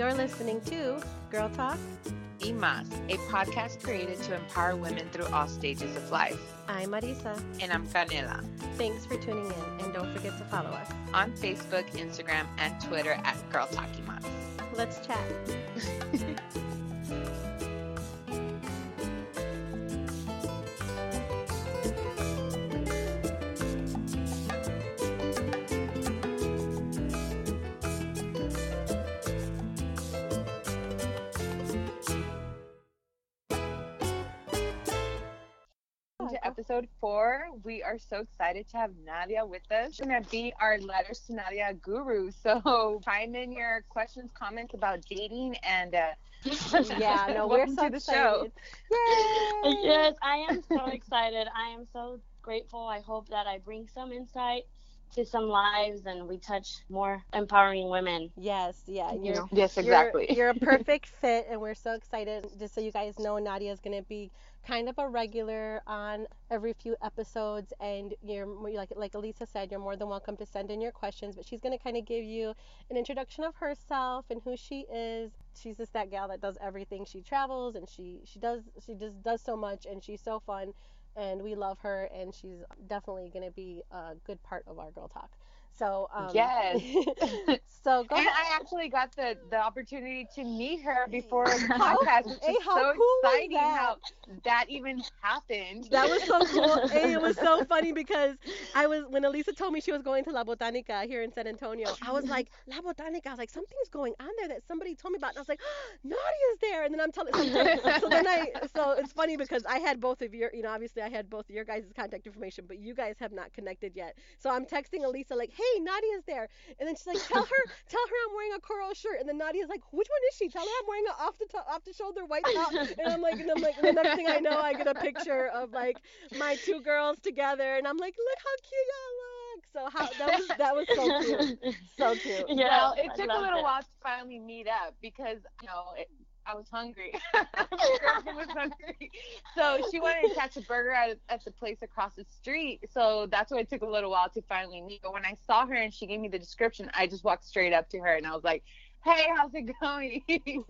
You're listening to Girl Talk y Más, a podcast created to empower women through all stages of life. I'm Marisa. And I'm Canela. Thanks for tuning in, and don't forget to follow us on Facebook, Instagram, and Twitter at Girl Talk y Más. Let's chat. episode four. We are so excited to have Nadia with us. She's gonna be our letters to Nadia guru. So chime in your questions, comments about dating, and uh, yeah, no, we're so the excited. show. Yay! Yes, I am so excited. I am so grateful. I hope that I bring some insight to some lives and we touch more empowering women. Yes, yeah. You You're, know. Yes, you're- exactly. You're, a perfect fit, and we're so excited. Just so you guys know, Nadia is going to be kind of a regular on every few episodes, and you're like like Elisa said, you're more than welcome to send in your questions. But she's going to kind of give you an introduction of herself and who she is. She's just that gal that does everything. She travels and she she does she just does so much, and she's so fun. And we love her, and she's definitely going to be a good part of our girl talk. So um, Yes. so go and ahead. I actually got the the opportunity to meet her before the podcast, which hey, is so cool exciting that? how that even happened. That was so cool. Hey, it was so funny because I was when Elisa told me she was going to La Botanica here in San Antonio. I was like, La Botanica. I was like, something's going on there that somebody told me about. And I was like, Nadia's there. And then I'm telling. So, then I. So it's funny because I had both of your. You know, obviously I had both of your guys' contact information, but you guys have not connected yet. So I'm texting Elisa like, Hey, Nadia's there. And then she's like, Tell her, tell her I'm wearing a coral shirt. And then Nadia's like, Which one is she? Tell her I'm wearing a off the top, off the shoulder white top. And I'm like, and I'm like, and the next thing I know, I get a picture of like my two girls together, and I'm like, look how cute y'all look. So how that was that was so cute, so cute. Yeah, well, it I took a little it. while to finally meet up because you know it, I was hungry. Was hungry, so she wanted to catch a burger at at the place across the street. So that's why it took a little while to finally meet. But when I saw her and she gave me the description, I just walked straight up to her and I was like, "Hey, how's it going?"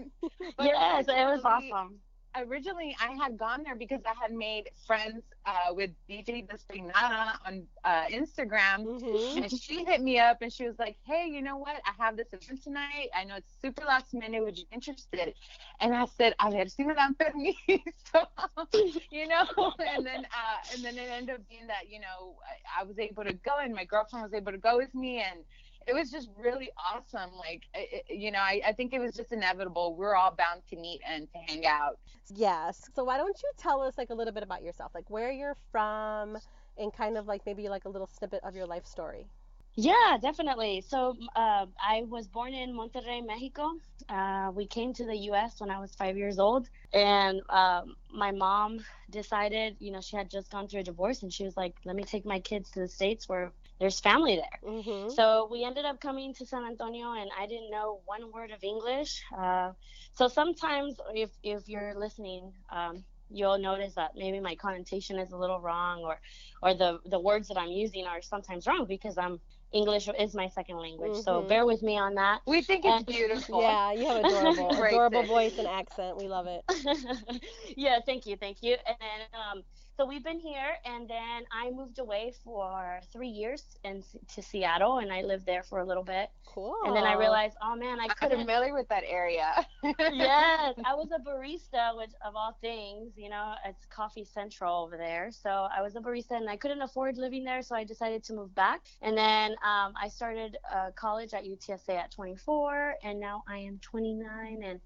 Yes, it was awesome. Originally I had gone there because I had made friends uh, with DJ Despeinada on uh, Instagram. Mhm. And she hit me up and she was like, Hey, you know what? I have this event tonight. I know it's super last minute. Would you be interested? And I said, A ver si me dan permiso. you know? And then uh, and then it ended up being that, you know, I, I was able to go and my girlfriend was able to go with me and it was just really awesome. Like, it, it- you know, I, I think it was just inevitable. We're all bound to meet and to hang out. Yes. So why don't you tell us like a little bit about yourself, like where you're from, and kind of like maybe like a little snippet of your life story. Yeah, definitely. So uh, I was born in Monterrey, Mexico. Uh, we came to the U.S. when I was five years old, and um, my mom decided, you know, she had just gone through a divorce, and she was like, "Let me take my kids to the states where there's family there." Mm-hmm. So we ended up coming to San Antonio, and I didn't know one word of English. Uh, so sometimes, if if you're listening, um, you'll notice that maybe my connotation is a little wrong, or or the the words that I'm using are sometimes wrong because I'm English is my second language. So Mhm. bear with me on that. We think it's And- beautiful. Yeah, you have adorable, adorable voice and accent. We love it. yeah, thank you, thank you. And then, um, so we've been here, and then I moved away for three years in, to Seattle, and I lived there for a little bit. Cool. And then I realized, oh man, I I'm couldn't. familiar with that area. yes, I was a barista, which of all things, you know, it's Coffee Central over there. So I was a barista, and I couldn't afford living there, so I decided to move back. And then um, I started uh, college at UTSA at 24, and now I am 29 and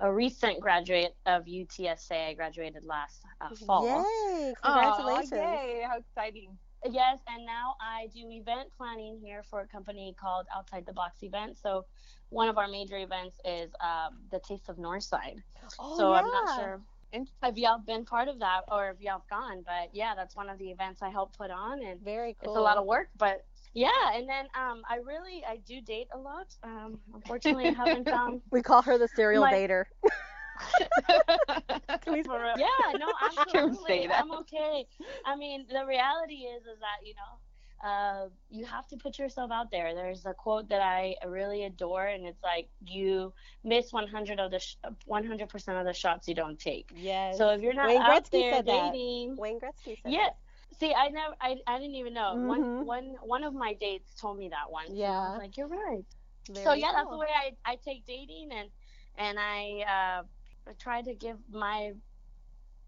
a recent graduate of UTSA. I graduated last uh, fall. Yay! Aw, Congratulations. yay, how exciting. Yes, and now I do event planning here for a company called Outside the Box Events. So one of our major events is um, the Taste of Northside. Oh, so I'm yeah. not sure if y'all been part of that or if y'all gone, but yeah, that's one of the events I help put on, and Very cool. it's a lot of work, but yeah. And then um, I really I do date a lot. Um, unfortunately, I haven't found. We call her the serial My- dater. Can we- For real. Yeah, no, absolutely. I'm okay. I mean, the reality is, is that you know, uh, you have to put yourself out there. There's a quote that I really adore, and it's like you miss 100 of the sh- 100% of the shots you don't take. Yes. So if you're not Wayne out Gretzky there said that. Wayne Gretzky said yeah. that. See, I never, I, I didn't even know. Mhm. One, one, one of my dates told me that once. and I Yeah. was like, you're right. so Very yeah, that's the way I, I take dating, and and I uh, try to give my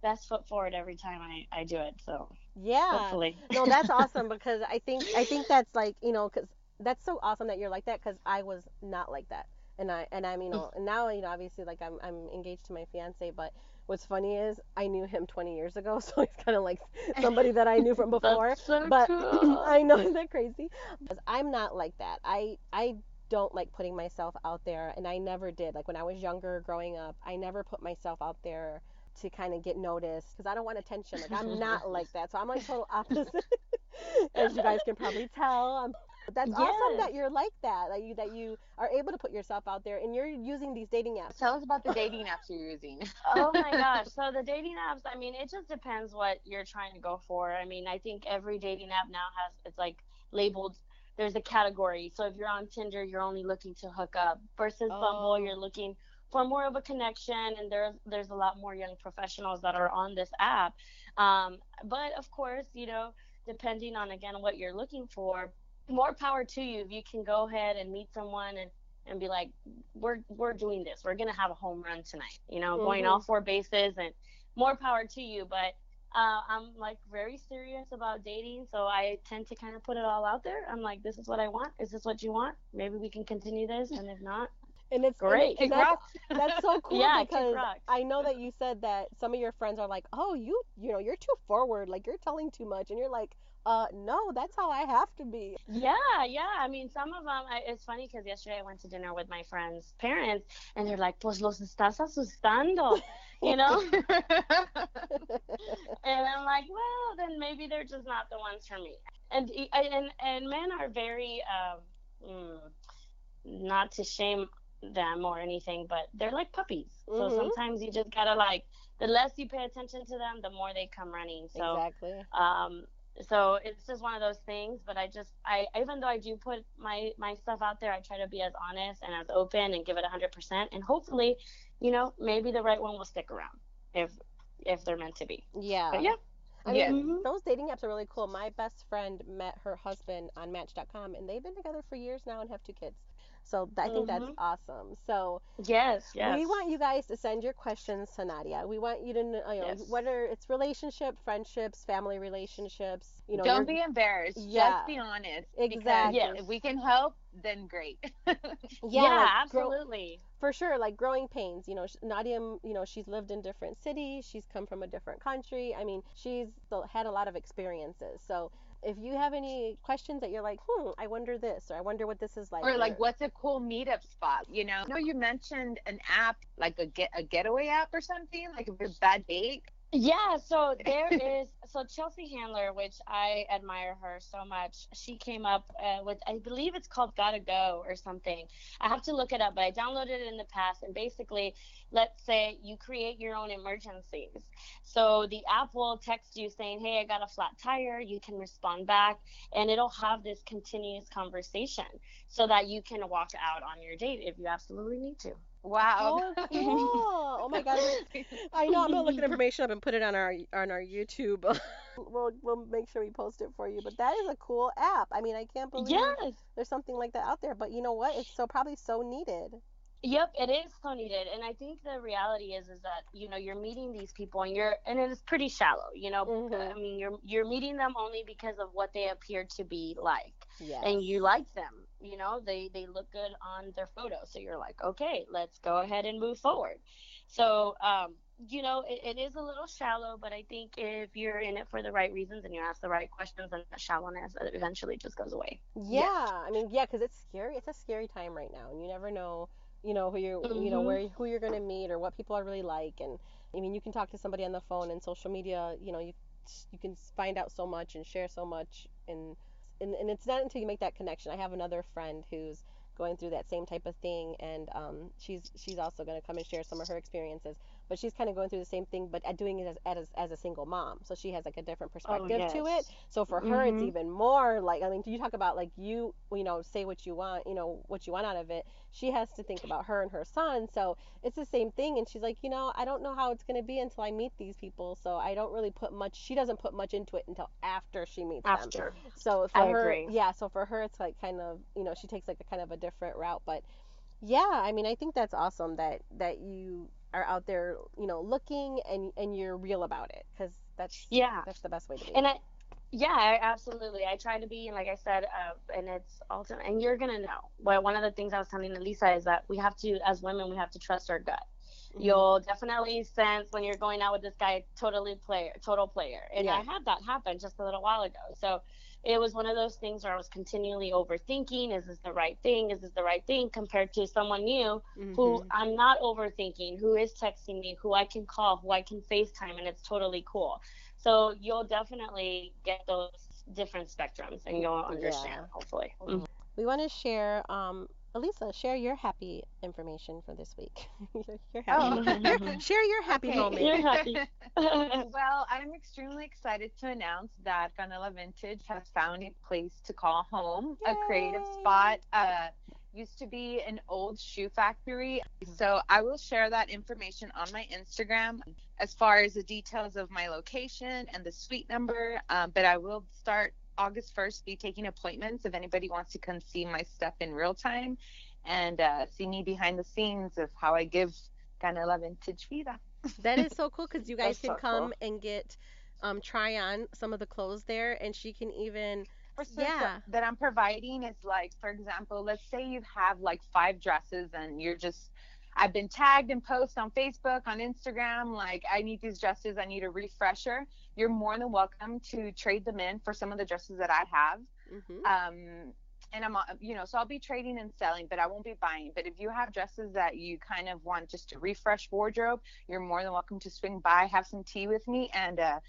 best foot forward every time I, I do it. So Yeah. hopefully. no, that's awesome because I think I think that's like you know because that's so awesome that you're like that because I was not like that and I and I'm you know and now you know obviously like I'm I'm engaged to my fiance but what's funny is I knew him 20 years ago so he's kind of like somebody that I knew from before so but cool. I know isn't that crazy? Because I'm not like that. I I don't like putting myself out there and I never did. Like when I was younger growing up I never put myself out there to kind of get noticed because I don't want attention. Like I'm not like that. So I'm like total opposite as you guys can probably tell. I'm but that's awesome that you're like that that you that you are able to put yourself out there and you're using these dating apps Tell us about the dating apps you're using. oh my gosh. So the dating apps, I mean, it just depends what you're trying to go for. I mean, I think every dating app now has it's like labeled there's a category. So if you're on Tinder, you're only looking to hook up versus Oh. Bumble, you're looking for more of a connection and there's there's a lot more young professionals that are on this app. Um, but of course, you know, depending on again what you're looking for, more power to you if you can go ahead and meet someone and and be like, we're we're doing this. We're gonna have a home run tonight. You know, going Mhm. all four bases and more power to you. But uh, I'm like very serious about dating, so I tend to kind of put it all out there. I'm like, this is what I want. Is this what you want? Maybe we can continue this, and if not, and it's Great. and that's, that's so cool Yeah, because. I know that you said that some of your friends are like, "Oh, you you know, you're too forward, like you're telling too much." And you're like, "Uh, no, that's how I have to be." Yeah, yeah. I mean, some of them. I, it's funny because yesterday I went to dinner with my friends' parents, and they're like, "Pues los estás asustando," you know. and I'm like, well, then maybe they're just not the ones for me. And and and men are very, um, mm, not to shame them or anything, but they're like puppies. Mhm. So sometimes you just gotta like, the less you pay attention to them, the more they come running. So exactly. um so it's just one of those things but i just i even though i do put my my stuff out there i try to be as honest and as open and give it 100% and hopefully you know maybe the right one will stick around if if they're meant to be Yeah. but yeah I Yes. mean, Mhm. those dating apps are really cool. My best friend met her husband on Match.com, and they've been together for years now and have two kids. So I think that's Mhm. awesome. So yes yes we want you guys to send your questions to Nadia. We want you to, kn- you know, Yes. whether it's relationship, friendships, family relationships. You know, Don't be embarrassed. Yeah. Just be honest. Exactly. Because Yes. if we can help, then great. yeah, grow- absolutely for sure like growing pains you know nadia you know she's lived in different cities she's come from a different country i mean she's had a lot of experiences so if you have any questions that you're like hmm i wonder this or i wonder what this is like or like, what's a cool meetup spot? You know, I know you mentioned an app, like a get a getaway app or something, like a bad date. Yeah, so there is so Chelsea Handler, which I admire her so much. She came up uh, with I believe it's called Gotta Go or something. I have to look it up, but I downloaded it in the past. And basically, let's say you create your own emergencies. So the app will text you saying, "Hey, I got a flat tire." You can respond back, and it'll have this continuous conversation so that you can walk out on your date if you absolutely need to. Wow. oh cool. Oh my god i know i'm gonna look at information up and put it on our on our youtube. We'll we'll make sure we post it for you but that is a cool app. I mean i can't believe Yes. there's something like that out there but you know what? It's so probably so needed Yep, it is so needed, and I think the reality is is that you know you're meeting these people and you're and it is pretty shallow. You know, Mhm. I mean you're you're meeting them only because of what they appear to be like, yeah and you like them. You know, they they look good on their photo, so you're like, okay, let's go ahead and move forward. So, um, you know, it, it is a little shallow, but I think if you're in it for the right reasons and you ask the right questions, then the shallowness eventually just goes away. Yeah, I mean, yeah, because it's scary. It's a scary time right now, and you never know, you know, who you're, you know, Mhm. where who you're gonna meet or what people are really like. And I mean, you can talk to somebody on the phone and social media. You know, you you can find out so much and share so much, and and, and it's not until you make that connection. I have another friend who's going through that same type of thing, and um, she's she's also going to come and share some of her experiences. But she's kind of going through the same thing, but at doing it as, as as a single mom, so she has like a different perspective to it. So for her, it's Mhm. even more like I mean, you talk about like you you know say what you want, you know what you want out of it. She has to think about her and her son, so it's the same thing. And she's like, you know, I don't know how it's gonna be until I meet these people, so I don't really put much. She doesn't put much into it until after she meets them. After. So for I her, agree. yeah. So for her, it's like kind of you know she takes like a kind of a different route, but yeah, I mean, I think that's awesome that that you are out there, you know, looking and and you're real about it because that's Yeah. that's the best way to be. And I, yeah, absolutely. I try to be, and like I said, uh, and it's ultimate. And you're gonna know. Well, one of the things I was telling Elisa is that we have to, as women, we have to trust our gut. Mhm. You'll definitely sense when you're going out with this guy, totally player, total player. And I had that happen just a little while ago. So it was one of those things where I was continually overthinking: Is this the right thing? Is this the right thing? Compared to someone new who Mhm. I'm not overthinking, who is texting me, who I can call, who I can FaceTime, and it's totally cool. So you'll definitely get those different spectrums and you'll understand, Yeah. hopefully. Mhm. We want to share, um, Elisa, share your happy information for this week. your, your happy. Oh. share your happy Okay. moment. You're happy. well, I'm extremely excited to announce that Canela Vintage has found a place to call home, a creative spot. Uh, used to be an old shoe factory. So I will share that information on my Instagram as far as the details of my location and the suite number. Um, but I will start August 1st, be taking appointments if anybody wants to come see my stuff in real time and uh, see me behind the scenes of how I give Canela Vintage vida. That is so cool because you guys That's can so come cool. and get um, try on some of the clothes there, and she can even. Yeah. that I'm providing is like, for example, let's say you have like five dresses and you're just, I've been tagged and post on Facebook, on Instagram, like I need these dresses, I need a refresher. You're more than welcome to trade them in for some of the dresses that I have. Mhm. Um, and I'm, uh, you know, so I'll be trading and selling, but I won't be buying. But if you have dresses that you kind of want just to refresh wardrobe, you're more than welcome to swing by, have some tea with me, and uh,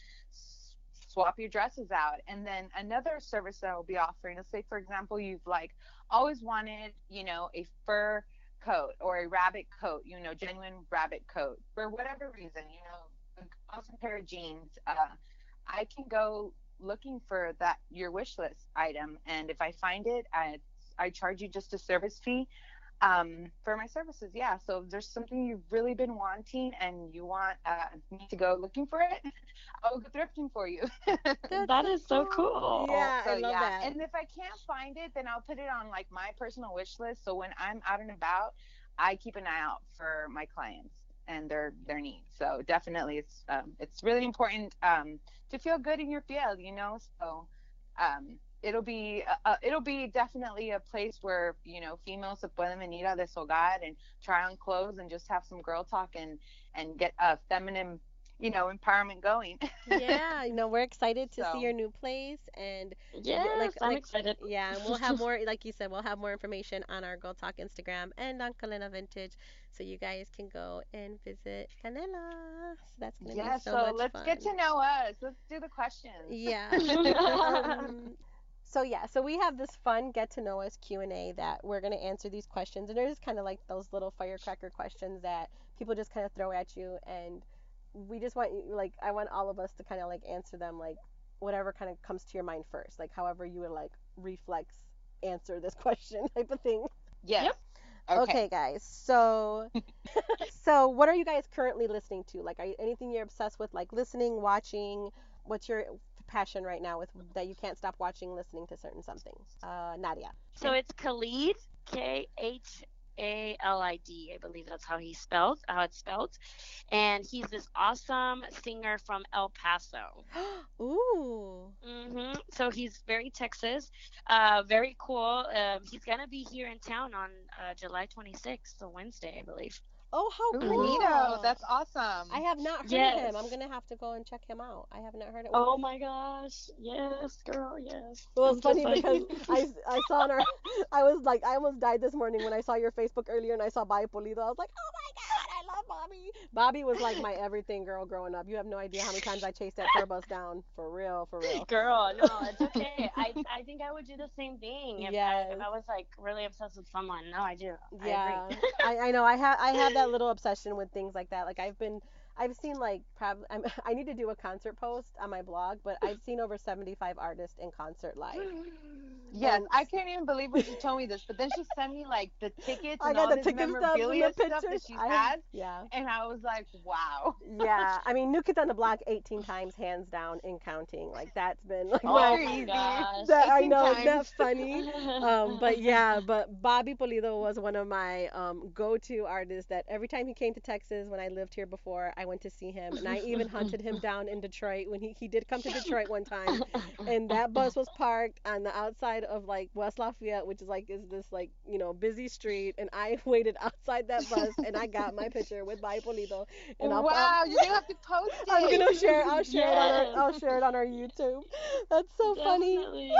swap your dresses out. And then another service that I'll be offering, let's say, for example, you've like always wanted, you know, a fur coat or a rabbit coat, you know, genuine rabbit coat for whatever reason, you know, awesome pair of jeans. Uh, I can go looking for that your wish list item, and if I find it, I I charge you just a service fee um, for my services. Yeah. So if there's something you've really been wanting and you want uh, me to go looking for it, I'll go thrifting for you. That's so cool. Yeah, I love yeah. that. And if I can't find it, then I'll put it on like my personal wish list. So when I'm out and about, I keep an eye out for my clients and their their needs. So definitely, it's um, it's really important um, to feel good in your field, you know. So um, it'll be uh, it'll be definitely a place where you know females se pueden venir a deshogar and try on clothes and just have some girl talk and and get a feminine you know empowerment going. yeah, you know, we're excited to So- see your new place and yeah like- I'm like- excited. yeah, and we'll have more like you said, we'll have more information on our Girl Talk Instagram and on Canela Vintage so you guys can go and visit Canela. So that's gonna yeah. be so, So, much let's fun. get to know us. Let's do the questions. Yeah. um, so yeah, so we have this fun get to know us Q and A that we're gonna answer these questions, and they're just kind of like those little firecracker questions that people just kind of throw at you, and we just want you like I want all of us to kind of like answer them like whatever kind of comes to your mind first, like however you would like reflex answer this question type of thing. Yes. Yep. Okay, guys. So, so what are you guys currently listening to? Like, are you, anything you're obsessed with, like listening, watching? What's your passion right now with that you can't stop watching, listening to certain something? Uh, Nadia. So it's Khalid, K H A L I D, I believe that's how he spelled, how it's spelled. And he's this awesome singer from El Paso. Ooh. hmm So he's very Texas, uh, very cool. Um, he's gonna be here in town on uh, July 26th, so Wednesday, I believe. Oh, how Ooh, cool. Neato. That's awesome. I have not heard Yes. him. I'm gonna have to go and check him out. I have not heard of him. Oh my gosh, yes, girl, yes. Well, I'm it's funny just because I, I saw on our, I was like, I almost died this morning when I saw your Facebook earlier and I saw Bobby Pulido. I was like, oh my god, I love Bobby. Bobby was like my everything girl growing up. You have no idea how many times I chased that tour bus down. For real, for real. Girl, no, it's okay. I I think I would do the same thing if, I, if I was like really obsessed with someone. No, I do. I Yeah, agree. I, I know. I have I have that little obsession with things like that. Like I've been, I've seen like probably I'm, I need to do a concert post on my blog, but I've seen over 75 artists in concert live. Yes, And- I can't even believe when she told me this, but then she sent me like the tickets I and got all the this ticket stubs and the memorabilia stuff that pictures. she's I- had, Yeah. and I was like, wow. Yeah, I mean, New Kids on the Block 18 times, hands down, in counting. Like that's been like Oh my, my gosh. that, I 18 know, isn't that times. funny? um, but yeah, but Bobby Pulido was one of my um, go-to artists. That every time he came to Texas when I lived here before, I went to see him, and I even hunted him down in Detroit when he he did come to Detroit one time, and that bus was parked on the outside of like West Lafayette, which is like is this like you know busy street, and I waited outside that bus, and I got my picture with Bobby Pulido. and I'll, wow, you're gonna have to post it. I'm gonna share. I'll share it on our. I'll share it on our YouTube. That's so funny.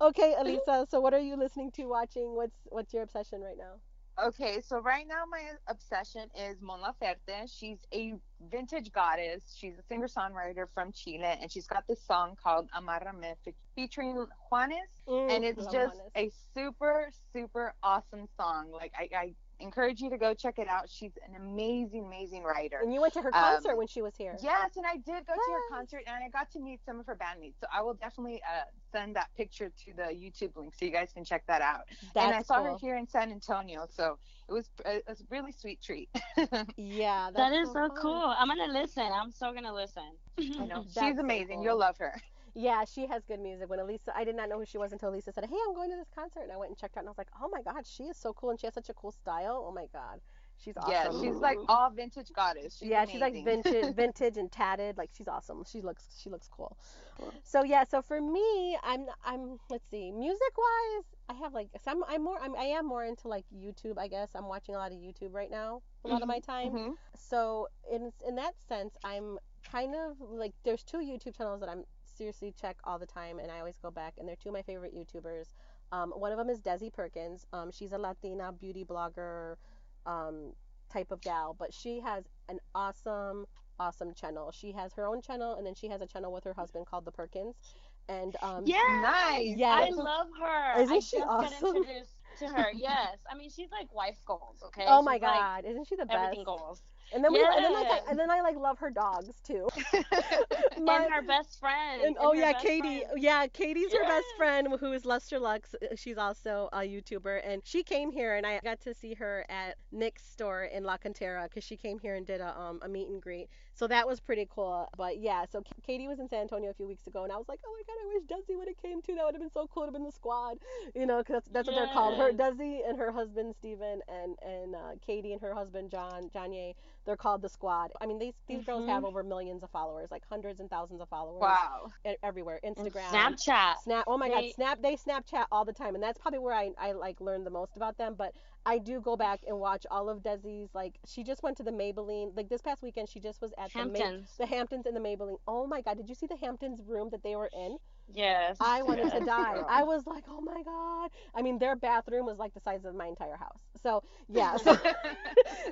Okay, Elisa. So what are you listening to, watching? What's what's your obsession right now? Okay, so right now my obsession is Mon Laferte. She's a vintage goddess. She's a singer-songwriter from Chile, and she's got this song called Amarrame featuring Juanes, and it's just Juanes. a super, super awesome song. Like I, I encourage you to go check it out. She's an amazing, amazing writer. And you went to her concert Um, when she was here. Yes, and I did go to her concert, and I got to meet some of her bandmates. So I will definitely uh, send that picture to the YouTube link so you guys can check that out. That's and I saw cool. her here in San Antonio, so it was it was a really sweet treat. Yeah, that's That is so fun. cool. I'm gonna listen. I'm so gonna listen. I know That's she's so amazing. cool. You'll love her. Yeah, she has good music. When Elisa, I did not know who she was until Elisa said, "Hey, I'm going to this concert," and I went and checked out, and I was like, "Oh my God, she is so cool, and she has such a cool style. Oh my God, she's awesome." Yeah, she's like all vintage goddess. She's yeah, she's like vintage, vintage and tatted. Like she's awesome. She looks, she looks cool. So yeah, so for me, I'm, I'm, let's see, music wise, I have like, so I'm, I'm more, I'm, I am more into like YouTube. I guess I'm watching a lot of YouTube right now, a lot of my time. Mhm. So in in that sense, I'm kind of like, there's two YouTube channels that I'm seriously check all the time, and I always go back, and they're two of my favorite YouTubers. Um, one of them is Desi Perkins. Um, she's a Latina beauty blogger um, type of gal, but she has an awesome, awesome channel. She has her own channel, and then she has a channel with her husband called The Perkins. And um, Yeah. Nice. Yeah. I love her. Isn't I she just awesome? got introduced to her. Yes. I mean, she's like wife goals. Okay. oh my She's, like, God, isn't she the best? everything goals. And then we, and then like, Yes. I, and then I like love her dogs too. My- and her best friend. And, oh yeah, Katie. friend. Yeah, Katie's her best friend, who is Lustrelux. She's also a YouTuber, and she came here, and I got to see her at NYX store in La Cantera because she came here and did a um a meet and greet. So that was pretty cool. But yeah, so Katie was in San Antonio a few weeks ago, and I was like, oh my god, I wish Desi would have came too. That would have been so cool. It would have been the squad, you know, because that's, that's what they're called. Her Yes. Desi and her husband Steven and and uh, Katie and her husband John Janye. They're called the squad. I mean, these these girls Mhm. have over millions of followers, like hundreds and thousands of followers wow. everywhere. And Instagram, Snapchat. Snap. Oh my They- God, Snap. They Snapchat all the time, and that's probably where I I like learned the most about them. But I do go back and watch all of Desi's. Like she just went to the Maybelline. Like this past weekend, she just was at the May- Hamptons. the Hamptons and the Maybelline. Oh my God, did you see the Hamptons room that they were in? Yes. I wanted to die. I was like, oh my God. I mean, their bathroom was like the size of my entire house. So yeah, so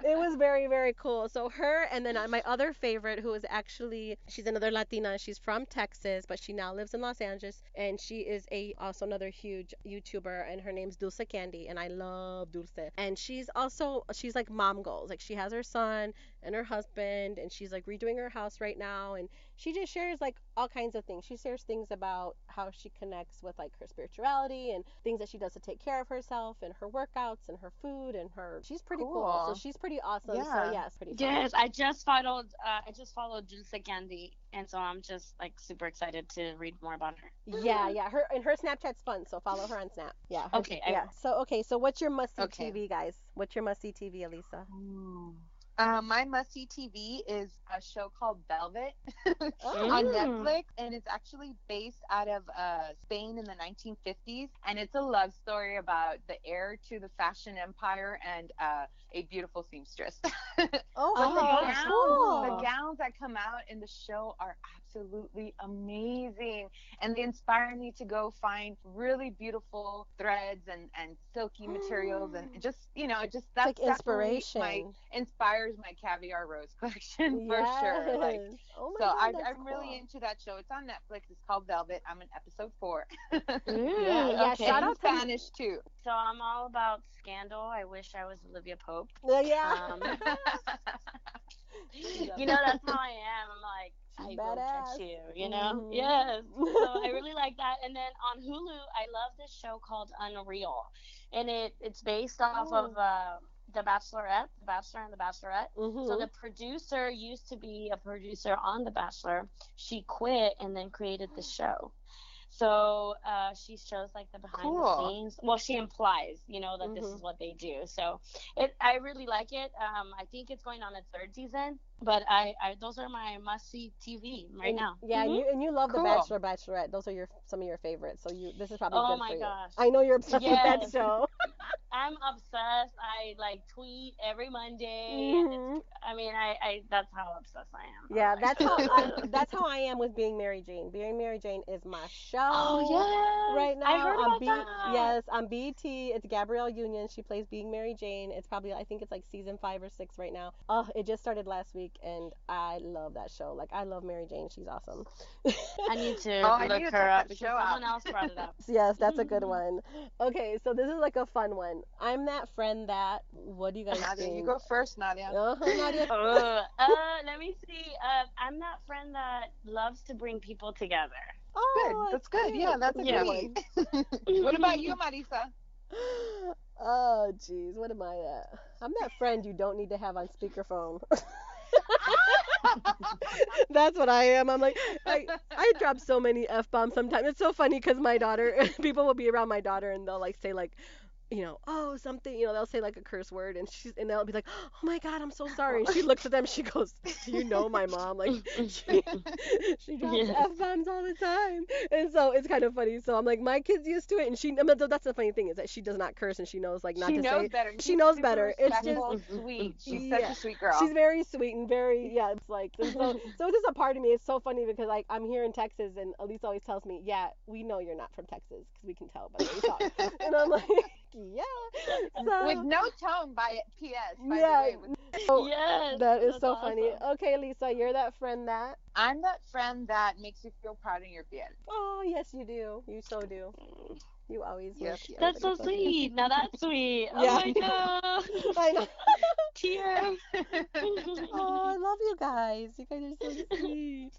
it was very very cool. So her and then uh, my other favorite, who is actually she's another Latina. She's from Texas, but she now lives in Los Angeles, and she is a also another huge YouTuber, and her name's Dulce Candy, and I love Dulce. And she's also she's like mom goals. Like she has her son and her husband, and she's like redoing her house right now, and she just shares like all kinds of things. She shares things about how she connects with like her spirituality and things that she does to take care of herself and her workouts and her food and her. She's pretty cool. Cool. So she's pretty awesome. yeah. So Yeah. yeah, it's pretty. Fun. Yes, I just followed. Uh, I just followed Dulce Candy, and so I'm just like super excited to read more about her. Yeah, yeah. Her and her Snapchat's fun, so follow her on Snap. Yeah. her- Okay, yeah. will. So okay, so what's your must see Okay. TV, guys? What's your must see TV, Elisa? Uh, my must-see TV is a show called Velvet Oh. on Mm. Netflix, and it's actually based out of uh, Spain in the 1950s, and it's a love story about the heir to the fashion empire and uh, a beautiful seamstress. Oh, But wow, gowns, cool. The gowns that come out in the show are absolutely amazing, and they inspire me to go find really beautiful threads and and silky materials, and just you know, just that's like inspiration. My inspires my caviar rose collection for sure. Like oh my so God, I, that's I'm really cool. into that show. It's on Netflix. It's called Velvet. I'm in episode four. Mm, Yeah, yeah, okay. shout in out to- Spanish too. So I'm all about scandal. I wish I was Olivia Pope. Yeah. Um, you know, that's how I am. I'm like, I will Badass. catch you. You know? Mhm. Yes. So I really like that. And then on Hulu, I love this show called Unreal, and it it's based off Oh. of uh, The Bachelorette, The Bachelor and The Bachelorette. Mhm. So the producer used to be a producer on The Bachelor. She quit and then created the show. So uh, she shows like the behind Cool. the scenes. Well, she implies, you know, that this Mhm. is what they do. So it, I really like it. Um, I think it's going on a third season, but I, I those are my must see TV right And- now. Yeah, and Mhm. you and you love Cool. the Bachelor, Bachelorette. Those are your some of your favorites. So you this is probably Oh good my for you. gosh. I know you're obsessed with that show. I'm obsessed. I like tweet every Monday. And Mhm. I mean, I, I that's how obsessed I am. I'm Yeah, like- that's how I, that's how I am with being Mary Jane. Being Mary Jane is my show. Oh yeah. Right now I heard on about B- that. yes on BET. It's Gabrielle Union. She plays Being Mary Jane. It's probably I think it's like season five or six right now. Oh, it just started last week, and I love that show. Like I love Mary Jane. She's awesome. I need to Oh, I look need her check up because show out. someone else brought it up. yes, that's a good one. Okay, so this is like a fun one. I'm that friend that. What do you guys Nadia, think? you go first, Nadia. Uh-huh, Nadia. uh, uh, let me see. Uh, I'm that friend that loves to bring people together. Oh, Good. That's good. Yeah, that's a Yeah. good one. what about you, Marisa? Oh, jeez, what am I at? I'm that friend you don't need to have on speakerphone. That's what I am. I'm like, I, I drop so many f bombs sometimes. It's so funny because my daughter, people will be around my daughter and they'll like say like, you know, oh something, you know, they'll say like a curse word and she's and they'll be like, oh my god, I'm so sorry. And she oh. looks at them, she goes, do you know my mom? Like she, she drops Yeah. f bombs all the time, and so it's kind of funny. So I'm like, my kid's used to it, and she. I mean, that's the funny thing is that she does not curse and she knows like not she to knows say. better. she knows super better. It's just- respectful, mm-hmm. sweet. She's such a sweet girl. She's very sweet and very yeah. It's like so so it's just a part of me. It's so funny because like I'm here in Texas and Elise always tells me, yeah, we know you're not from Texas because we can tell by the way you talk. and I'm like, yeah. So With no tone, by P.S. By Yeah. the way, with so yes. that is that's so funny. Okay, Lisa, you're that friend that. I'm that friend that makes you feel proud in your piel. Oh yes, you do. You so do. Mm. You always. Yes, make yes. That's so everybody sweet. Now that's sweet. Oh Yeah. my god. I know. Tears. Oh, I love you guys. You guys are so sweet.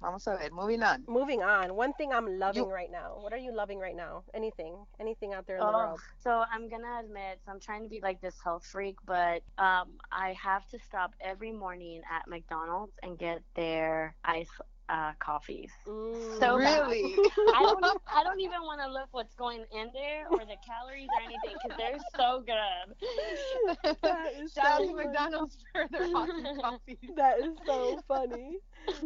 Vamos a ver, moving on. Moving on. One thing I'm loving right now. What are you loving right now? Anything? Anything out there in the Oh, world? so I'm gonna admit, so I'm trying to be like this health freak, but um, I have to stop every morning at McDonald's and get their iced uh, coffees. Mm. So really? I don't, I don't even want to look what's going in there or the calories or anything because they're so good. Shout out to. McDonald's for their awesome coffee. That is so funny.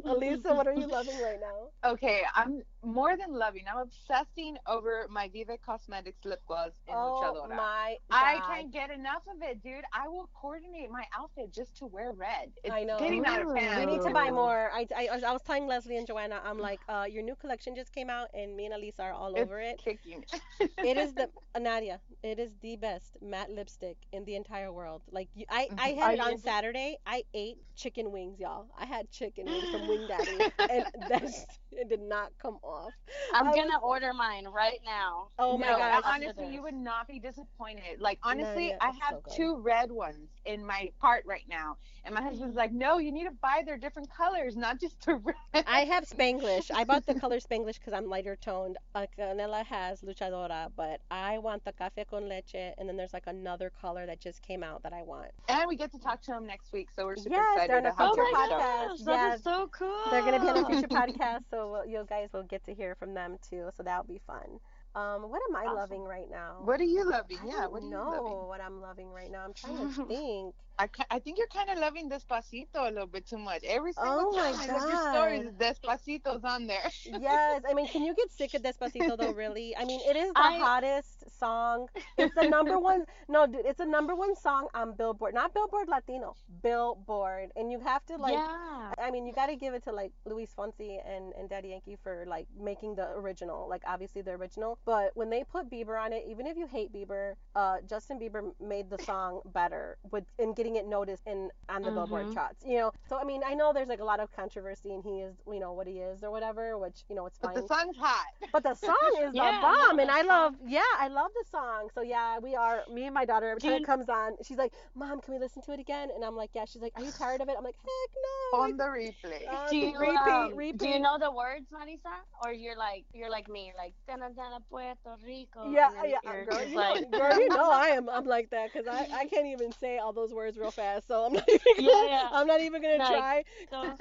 Elisa, what are you loving right now? Okay, I'm more than loving. I'm obsessing over my Viva Cosmetics lip gloss in oh Luchadora. my I can't get enough of it, dude. I will coordinate my outfit just to wear red. It's I know. getting out of hand. We need to buy more. I, I, I was telling Leslie and Joanna, I'm like, uh, your new collection just came out, and me and Elisa are all It's over it. Kicking. It is the uh, Nadia. It is the best matte lipstick in the entire world. Like you, I, I Mhm. had Are it on you- Saturday. I ate chicken wings, y'all. I had chicken wings from Wing Daddy, and that's it did not come off. I'm I gonna order mine right now. Oh my no, gosh. honestly, you would not be disappointed. Like honestly, yeah, I have so two red ones in my cart right now, and my husband's like, "No, you need to buy their different colors, not just the red." I have Spanglish. I bought the color Spanglish because I'm lighter toned. Uh, Canela has Luchadora, but I want the Café con Leche, and then there's like another color that just came out that I want. and we get to talk to them next week, so we're super Yes, excited they're on a to have future oh my on the show. podcast. gosh, that is so cool. They're gonna be on a future podcast, so we'll- you guys will get to hear from them too. So that'll be fun. Um, what am I Awesome. loving right now? What are you loving? I Yeah, don't what are you know loving? what I'm loving right now. I'm trying to think. I, I think you're kind of loving Despacito a little bit too much. Every single Oh my time at your stories, Despacito's on there. yes, I mean, can you get sick of Despacito though? Really? I mean, it is the I- hottest song. It's the number one. No, dude, it's the number one song on Billboard. Not Billboard Latino, Billboard. And you have to like. yeah. I mean, you got to give it to like Luis Fonsi and, and Daddy Yankee for like making the original, like obviously the original. But when they put Bieber on it, even if you hate Bieber, uh, Justin Bieber made the song better with in getting it noticed in on the Billboard Mhm. charts. You know, so I mean, I know there's like a lot of controversy, and he is, you know, what he is or whatever, which you know it's fine. But fine. the song's hot. But the song is Yeah, the bomb, no, and I song- love, yeah, I love the song. So yeah, we are, me and my daughter, every Do time you- it comes on, she's like, Mom, can we listen to it again? And I'm like, Yeah. She's like, Are you tired of it? I'm like, Heck no. On the replay. Uh, Do you, repeat, um, repeat. do you know the words, Marisa? Or you're like you're like me, you're like Tana Tana Puerto Rico. yeah, and then yeah, you're girl, you like, know, girl, you know I am. I'm like that because I, I can't even say all those words real fast. So I'm not even gonna, Yeah, yeah. I'm not even gonna Like, try. those,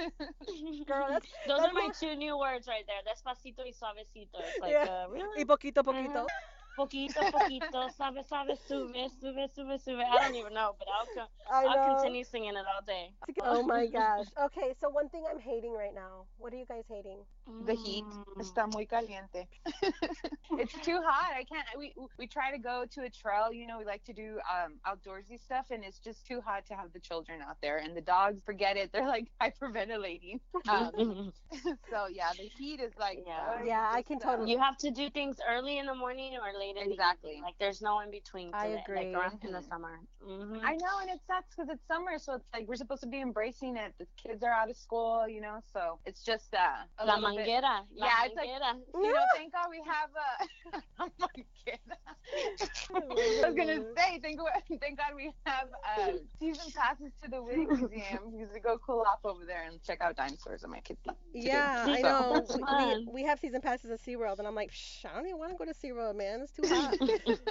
Girl, that's those that's are my two new words right there. Despacito y suavecito. It's like, Yeah. uh, really? Y poquito, poquito. Poquito, poquito, suave, suave, sube, sube, sube, sube. I don't even know, but I'll, co-. I'll continue singing it all day. Oh my gosh. Okay, so one thing I'm hating right now. What are you guys hating? The heat Mm. está muy caliente. it's too hot. I can't. We we try to go to a trail. You know, we like to do um, outdoorsy stuff, and it's just too hot to have the children out there. And the dogs forget it. They're like hyperventilating. Um, so yeah, the heat is like. Yeah. uh, Yeah, I can uh, totally- You have to do things early in the morning or late in the Exactly. evening. Like there's no in between. To I it, agree. Like around in the summer. hmm I know, and it sucks because it's summer, so it's like we're supposed to be embracing it. The kids are out of school, you know, so it's just uh, a La little bit- manguera. La Yeah, it's like- manguera. You know, thank God we have a. oh my God. I was gonna say, thank God, thank God we have uh, season passes to the Witte Museum because we go cool off over there and check out dinosaurs on my kids. Yeah, I So- know. We, we, we have season passes at SeaWorld, and I'm like, Shh, I don't even want to go to SeaWorld, man. It's too hot.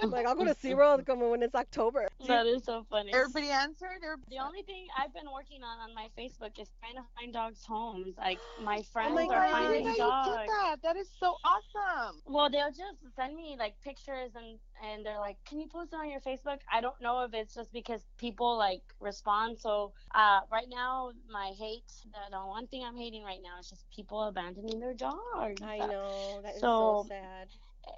I'm like, I'll go to SeaWorld come when it's October. That is so funny. Everybody answered. Or... The only thing I've been working on on my Facebook is trying to find dogs homes. Like my Oh friends my are God, I didn't you did that. That is so awesome. Well, they'll just send me like pictures and and they're like, "Can you post it on your Facebook?" I don't know if it's just because people like respond. So uh, right now, my hate, the, the one thing I'm hating right now is just people abandoning their dogs. I know. That is so, So- sad.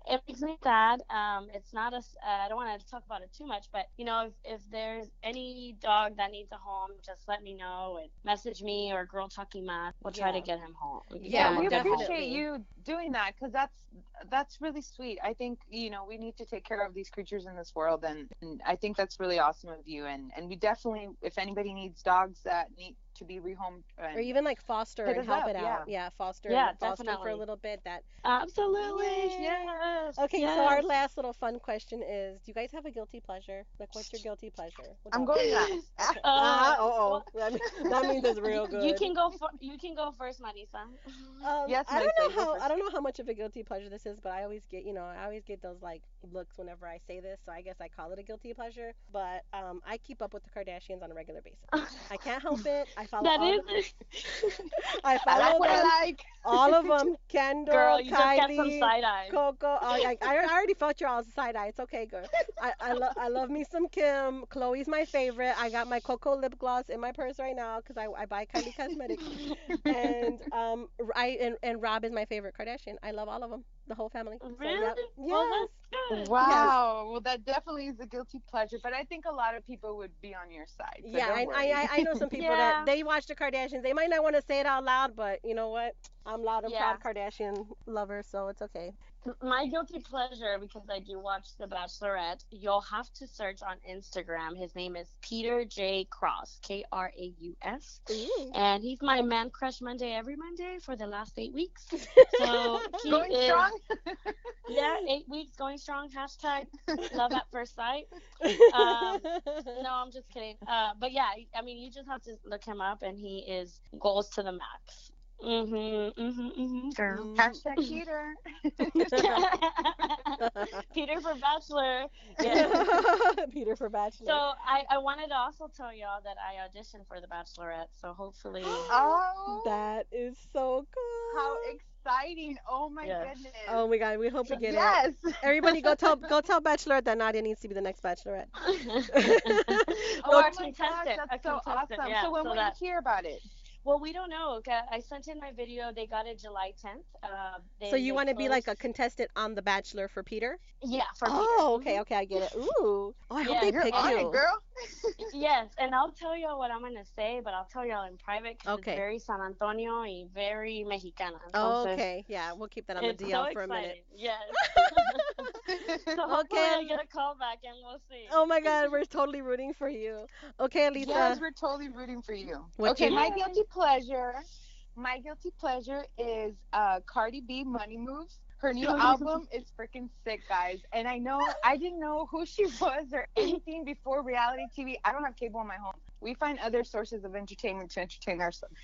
It makes me sad. Um, it's not a. s- Uh, I don't want to talk about it too much, but you know, if, if there's any dog that needs a home, just let me know and message me or Girl Talk y Más. We'll try Yeah. to get him home. We can Yeah, get we a appreciate definitely. you doing that because that's that's really sweet. I think you know we need to take care of these creatures in this world, and, and I think that's really awesome of you. And and we definitely, if anybody needs dogs that need to be rehomed, and, Or even like foster and help up, it out. Yeah, foster. Yeah, and foster for a little bit. That. Absolutely. Yeah. Yes. Okay, so our last little fun question is: Do you guys have a guilty pleasure? Like, what's your guilty pleasure? I'm going last. Ah, Uh, oh, oh. That, means it's real good. You can go. For, you can go first, Marisa. Um, Yes, I don't know how. I don't know how much of a guilty pleasure this is, but I always get you know I always get those like looks whenever I say this, so I guess I call it a guilty pleasure. But um, I keep up with the Kardashians on a regular basis. I can't help it. I follow That all is. the, I I follow like what them, I like. all of them. Kendall, Girl, you just got some Kylie, side eye. Coco. I, I, I already felt your all side eye. It's okay, girl. I I, lo- I love me some Kim. Khloé's my favorite. I got my Coco lip gloss in my purse right now because I, I buy Kylie Cosmetics. and um I and, and Rob is my favorite Kardashian. I love all of them, the whole family. So, Really? yep. Well, Yes. that's good. Wow. Well, that definitely is a guilty pleasure, but I think a lot of people would be on your side. So yeah, I. I I- I know some people Yeah. that they watch the Kardashians. They might not want to say it out loud, but you know what? I'm loud and Yeah. proud Kardashian lover, so it's okay. My guilty pleasure, because I do watch The Bachelorette, you'll have to search on Instagram. His name is Peter J. Kraus, K R A U S. And he's my man crush Monday every Monday for the last eight weeks. So Going is, strong. Yeah, eight weeks going strong. Hashtag love at first sight. Um, No, I'm just kidding. Uh, but yeah, I mean, you just have to look him up, and he is goals to the max. Mhm, mhm, mhm, girl. Mm. Hashtag Peter. Peter for Bachelor. Yeah. Peter for Bachelor. So I, I wanted to also tell y'all that I auditioned for The Bachelorette. So hopefully, Oh, that is so cool. how exciting! Oh my Yes. goodness. Oh my god, we hope we get it. yes. Everybody go tell go tell Bachelor that Nadia needs to be the next Bachelorette. oh a my contestant. gosh, a that's so contestant, awesome. yeah, so when so will that- you hear about it? Well, we don't know. I sent in my video. They got it July 10th. Uh, they, So you want to be like a contestant on The Bachelor for Peter? yeah for Peter. Oh, okay, Mhm. okay, I get it. Ooh. Oh, I hope Yeah, they You're pick on you. it, girl. Yes, and I'll tell y'all what I'm gonna say, but I'll tell y'all in private because Okay. it's very San Antonio y very Mexicana. Oh, okay. Yeah, we'll keep that on the DL so for a minute. exciting. Yes. so hopefully Okay. I get a call back and we'll see. Oh my God, we're totally rooting for you. Okay, Lisa. Yes, we're totally rooting for you. What okay, you- my guilty pleasure. My guilty pleasure is uh, Cardi B Money Moves. Her new album is freaking sick, guys. And I know I didn't know who she was or anything before reality TV. I don't have cable in my home. We find other sources of entertainment to entertain ourselves.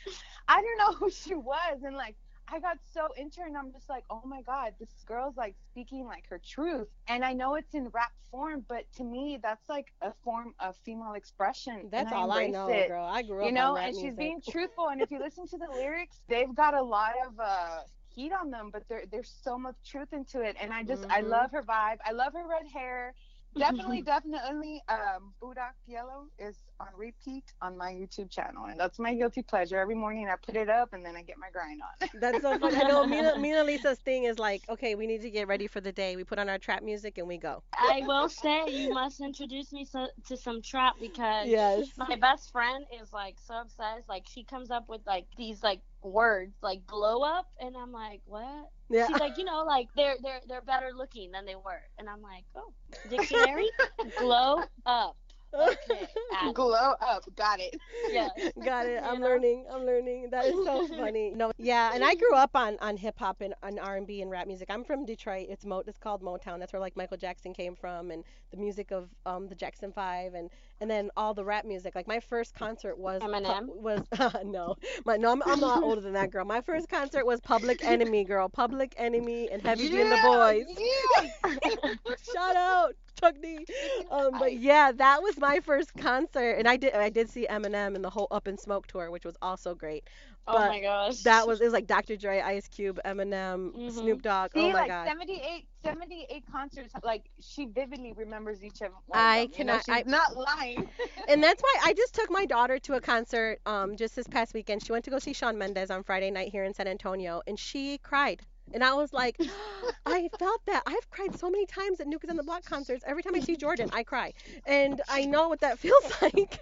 I didn't know who she was, and like I got so into it and I'm just like, oh my god, this girl's like speaking like her truth. And I know it's in rap form, but to me, that's like a form of female expression. That's and all I know, it girl. I grew up you know and she's music. being truthful and if you listen to the lyrics they've got a lot of uh heat on them but there, there's so much truth into it and i just i Mhm. love her vibe i love her red hair definitely definitely um Bodak Yellow is on repeat on my youtube channel and that's my guilty pleasure every morning i put it up and then i get my grind on That's so funny. I know me, and- Lisa's thing is like, okay, we need to get ready for the day. We put on our trap music and we go. I will say you must introduce me so, to some trap because Yes. my best friend is like so obsessed. Like she comes up with like these like words like blow up, and I'm like, what? Yeah. She's like, you know, like they're they're they're better looking than they were, and I'm like, oh, dictionary, glow up. Okay, glow up got it Yes. Got it. I'm learning. I'm learning. That is so funny. No, yeah, and I grew up on on hip hop and on R&B and rap music. I'm from Detroit. It's Mo. It's called Motown. That's where like Michael Jackson came from, and the music of um the Jackson Five, and and then all the rap music. Like my first concert was pu- Eminem? was no, my no, I'm, I'm a lot older than that girl. My first concert was Public Enemy, girl. Public Enemy and Heavy D and the Boyz. yeah. Shout out Chuck D. Um, but yeah, that was my first concert, and I did I did see Eminem and the whole Up in Smoke tour, which was also great. Oh But my gosh. That was it was like Dr. Dre, Ice Cube, Eminem, Mhm. Snoop Dogg. See, oh my like god. 78, 78 concerts, like she vividly remembers each of one. I of them, you know, cannot- She's I- not lying. and that's why I just took my daughter to a concert um just this past weekend. She went to go see Shawn Mendes on Friday night here in San Antonio, and she cried. And I was like, I felt that. I've cried so many times at New Kids on the Block concerts. Every time I see Jordan, I cry. And I know what that feels like.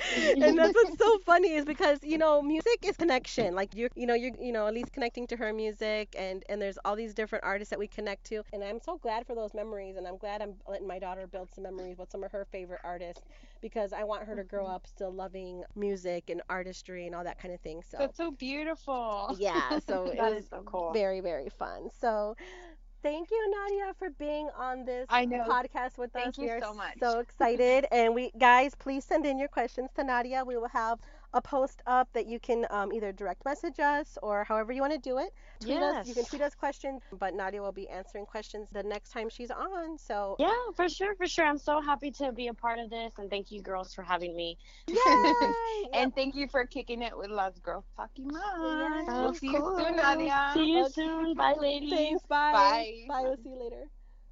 and that's what's so funny is because, you know, music is connection. Like you're, you know, you you know, at least connecting to her music and and there's all these different artists that we connect to. And I'm so glad for those memories and I'm glad I'm letting my daughter build some memories with some of her favorite artists because I want her to grow mm-hmm. up still loving music and artistry and all that kind of thing. So That's so beautiful. yeah, so it was is so cool. very very fun. So thank you Nadia for being on this podcast with Thank us. Thank you we are so much. so excited and we guys please send in your questions to Nadia. We will have a post up that you can um, either direct message us or however you want to do it. Tweet us. You can tweet us questions, but Nadia will be answering questions the next time she's on. So Yeah, for sure, for sure. I'm so happy to be a part of this, and thank you, girls, for having me. yay! And thank you for kicking it with Las Girls Talking Much. Yes, we'll Of see you soon. Nadia. See you Okay. soon. Bye, ladies. Thanks. Bye. Bye. Bye. We'll see you later.